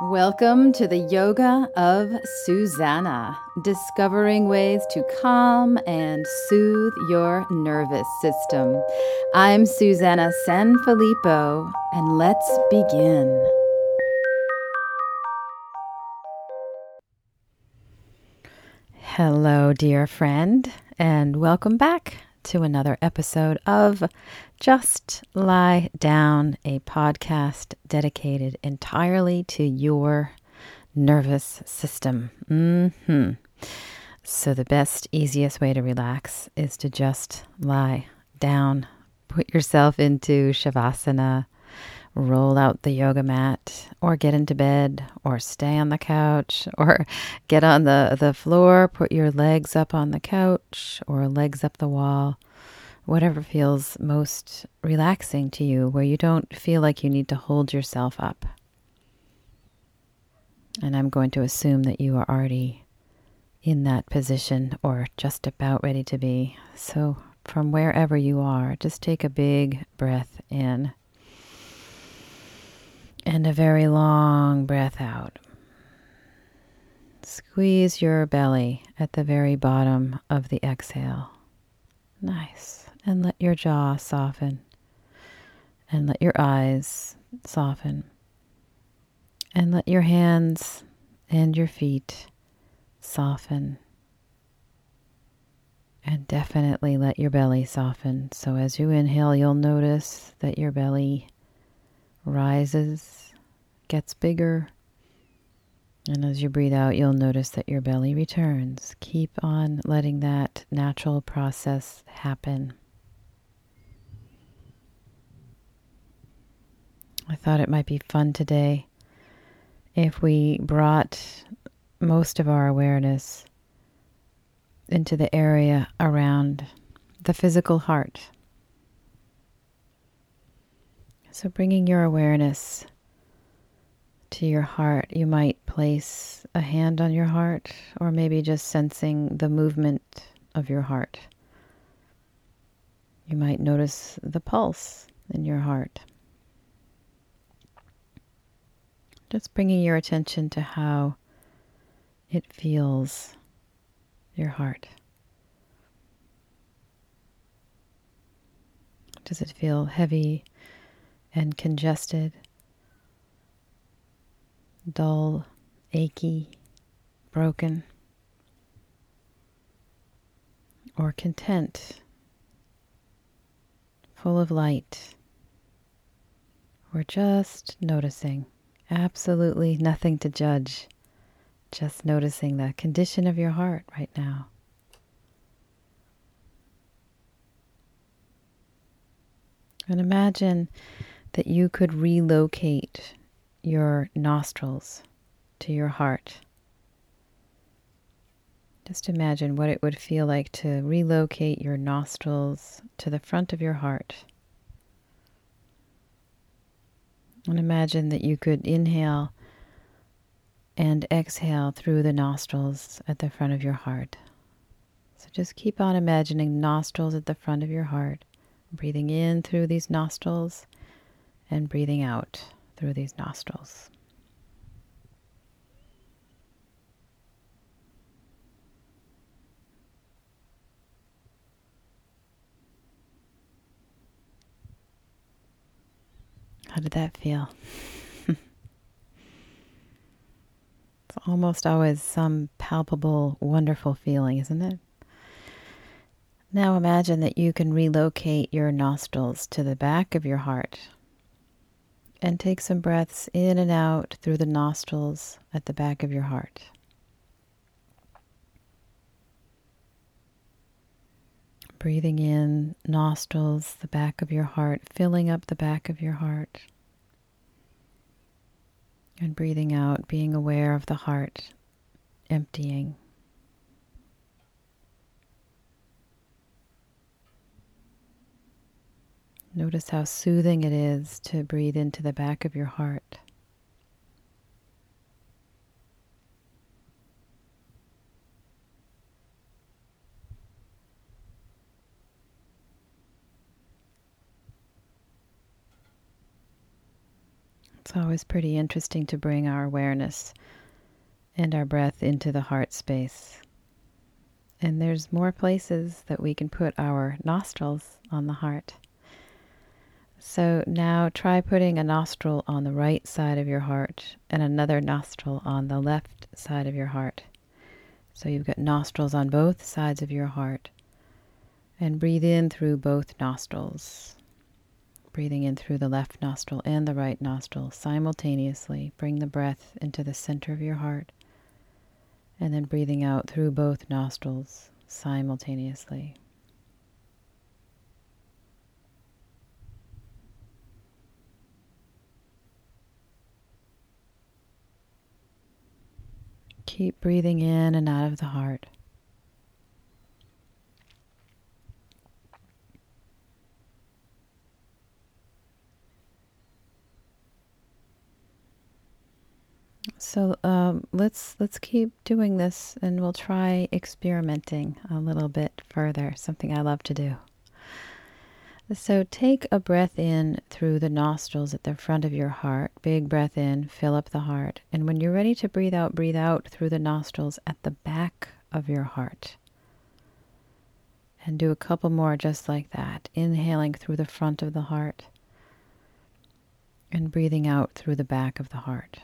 Welcome to the Yoga of Susanna, discovering ways to calm and soothe your nervous system. I'm Susanna Sanfilippo, and let's begin. Hello, dear friend, and welcome back to another episode of Just Lie Down, a podcast dedicated entirely to your nervous system. Mm-hmm. So, the best, easiest way to relax is to just lie down, put yourself into Shavasana roll out the yoga mat or get into bed or stay on the couch or get on the, the floor, put your legs up on the couch or legs up the wall, whatever feels most relaxing to you, where you don't feel like you need to hold yourself up. And I'm going to assume that you are already in that position or just about ready to be. So, from wherever you are, just take a big breath in and a very long breath out. Squeeze your belly at the very bottom of the exhale. Nice. And let your jaw soften. And let your eyes soften. And let your hands and your feet soften. And definitely let your belly soften. So as you inhale, you'll notice that your belly rises, gets bigger. And as you breathe out, you'll notice that your belly returns. Keep on letting that natural process happen. I thought it might be fun today if we brought most of our awareness into the area around the physical heart. So, bringing your awareness to your heart, you might place a hand on your heart, or maybe just sensing the movement of your heart. You might notice the pulse in your heart. Just bringing your attention to how it feels, your heart. Does it feel heavy and congested, dull, achy, broken, or content, full of light, or just noticing, absolutely nothing to judge, just noticing the condition of your heart right now. And imagine that you could relocate your nostrils to your heart. Just imagine what it would feel like to relocate your nostrils to the front of your heart. And imagine that you could inhale and exhale through the nostrils at the front of your heart. So just keep on imagining nostrils at the front of your heart, breathing in through these nostrils and breathing out through these nostrils. How did that feel? it's almost always some palpable, wonderful feeling, isn't it? Now imagine that you can relocate your nostrils to the back of your heart and take some breaths in and out through the nostrils at the back of your heart. Breathing in, nostrils, the back of your heart, filling up the back of your heart. And breathing out, being aware of the heart, emptying. Notice how soothing it is to breathe into the back of your heart. It's always pretty interesting to bring our awareness and our breath into the heart space. And there's more places that we can put our nostrils on the heart. So now try putting a nostril on the right side of your heart and another nostril on the left side of your heart. So you've got nostrils on both sides of your heart. And breathe in through both nostrils breathing in through the left nostril and the right nostril simultaneously. Bring the breath into the center of your heart, and then breathing out through both nostrils simultaneously. Keep breathing in and out of the heart. So um, let's let's keep doing this, and we'll try experimenting a little bit further. Something I love to do. So take a breath in through the nostrils at the front of your heart. Big breath in, fill up the heart, and when you're ready to breathe out, breathe out through the nostrils at the back of your heart. And do a couple more just like that, inhaling through the front of the heart and breathing out through the back of the heart.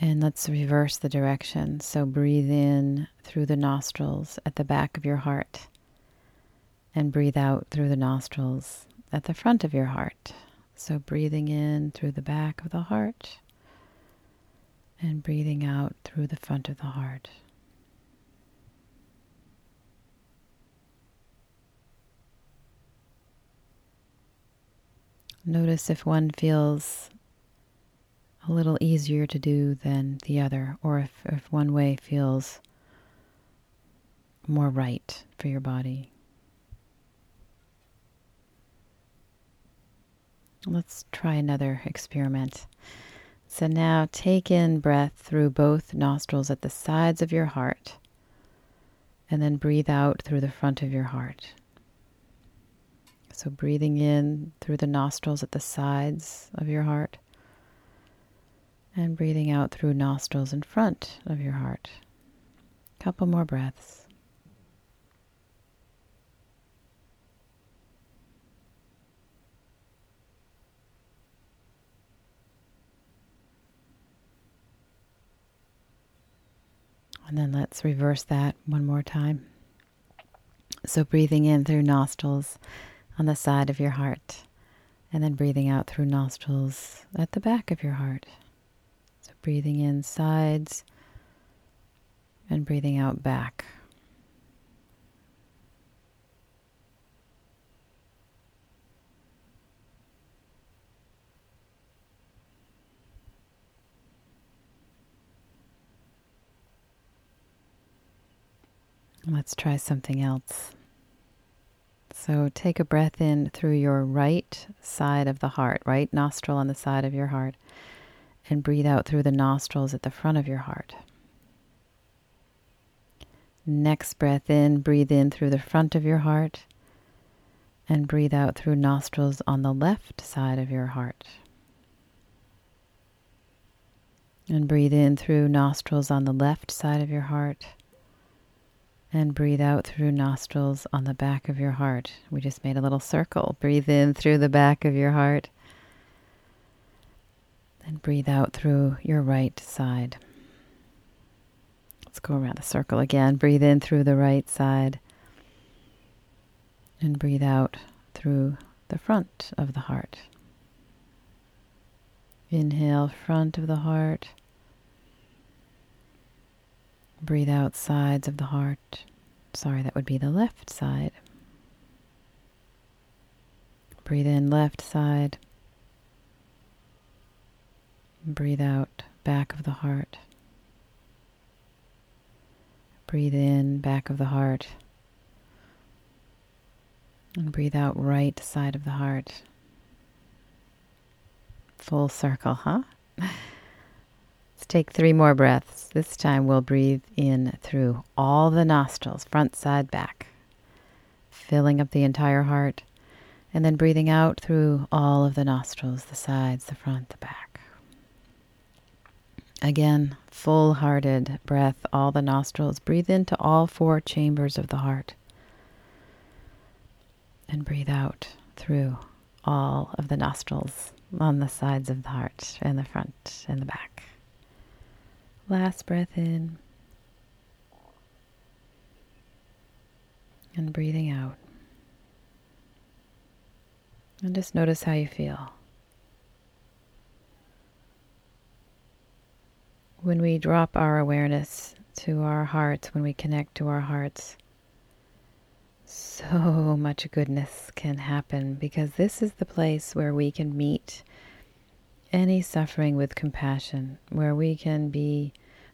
And let's reverse the direction. So breathe in through the nostrils at the back of your heart, and breathe out through the nostrils at the front of your heart. So breathing in through the back of the heart, and breathing out through the front of the heart. Notice if one feels a little easier to do than the other, or if, if one way feels more right for your body. Let's try another experiment. So now take in breath through both nostrils at the sides of your heart, and then breathe out through the front of your heart. So breathing in through the nostrils at the sides of your heart and breathing out through nostrils in front of your heart. Couple more breaths. And then let's reverse that one more time. So, breathing in through nostrils on the side of your heart, and then breathing out through nostrils at the back of your heart. Breathing in sides and breathing out back. Let's try something else. So take a breath in through your right side of the heart, right nostril on the side of your heart and breathe out through the nostrils at the front of your heart. Next breath in, breathe in through the front of your heart and breathe out through nostrils on the left side of your heart. And breathe in through nostrils on the left side of your heart. And breathe out through nostrils on the back of your heart. We just made a little circle. Breathe in through the back of your heart. And breathe out through your right side. Let's go around the circle again. Breathe in through the right side. And breathe out through the front of the heart. Inhale, front of the heart. Breathe out sides of the heart. Sorry, that would be the left side. Breathe in left side. Breathe out, back of the heart. Breathe in, back of the heart. And breathe out, right side of the heart. Full circle, huh? Let's take three more breaths. This time we'll breathe in through all the nostrils, front, side, back, filling up the entire heart, and then breathing out through all of the nostrils, the sides, the front, the back. Again, full hearted breath, all the nostrils. Breathe into all four chambers of the heart. And breathe out through all of the nostrils on the sides of the heart and the front and the back. Last breath in. And breathing out. And just notice how you feel. When we drop our awareness to our hearts, when we connect to our hearts, so much goodness can happen because this is the place where we can meet any suffering with compassion, where we can be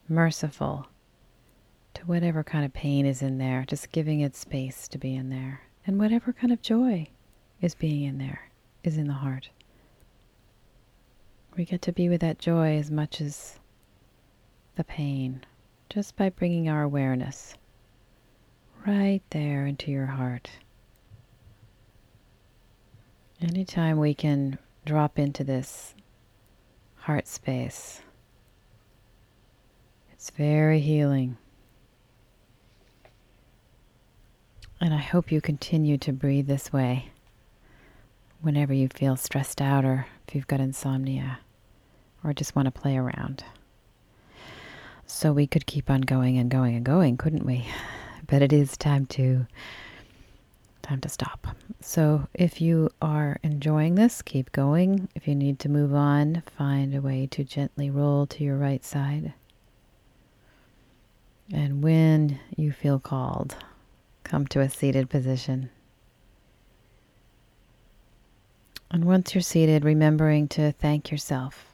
merciful to whatever kind of pain is in there, just giving it space to be in there, and whatever kind of joy is being in there is in the heart. We get to be with that joy as much as the pain just by bringing our awareness right there into your heart. Anytime we can drop into this heart space. It's very healing. And I hope you continue to breathe this way whenever you feel stressed out or if you've got insomnia or just want to play around. So we could keep on going and going and going, couldn't we? But it is time to time to stop. So if you are enjoying this, keep going. If you need to move on, find a way to gently roll to your right side. And when you feel called, come to a seated position. And once you're seated, remembering to thank yourself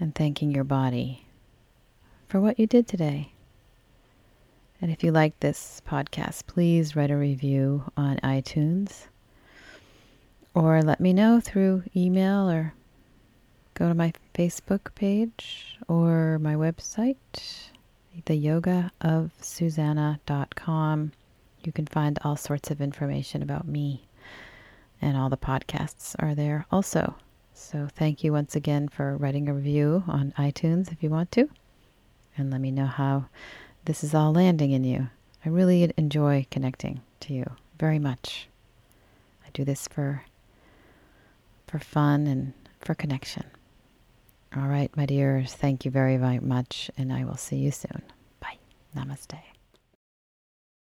and thanking your body for what you did today. And if you like this podcast, please write a review on iTunes or let me know through email or go to my Facebook page or my website, theyogaofsusanna.com. You can find all sorts of information about me, and all the podcasts are there also. So, thank you once again for writing a review on iTunes if you want to, and let me know how this is all landing in you. I really enjoy connecting to you very much. I do this for for fun and for connection. All right, my dears, thank you very, very much, and I will see you soon. Bye. Namaste.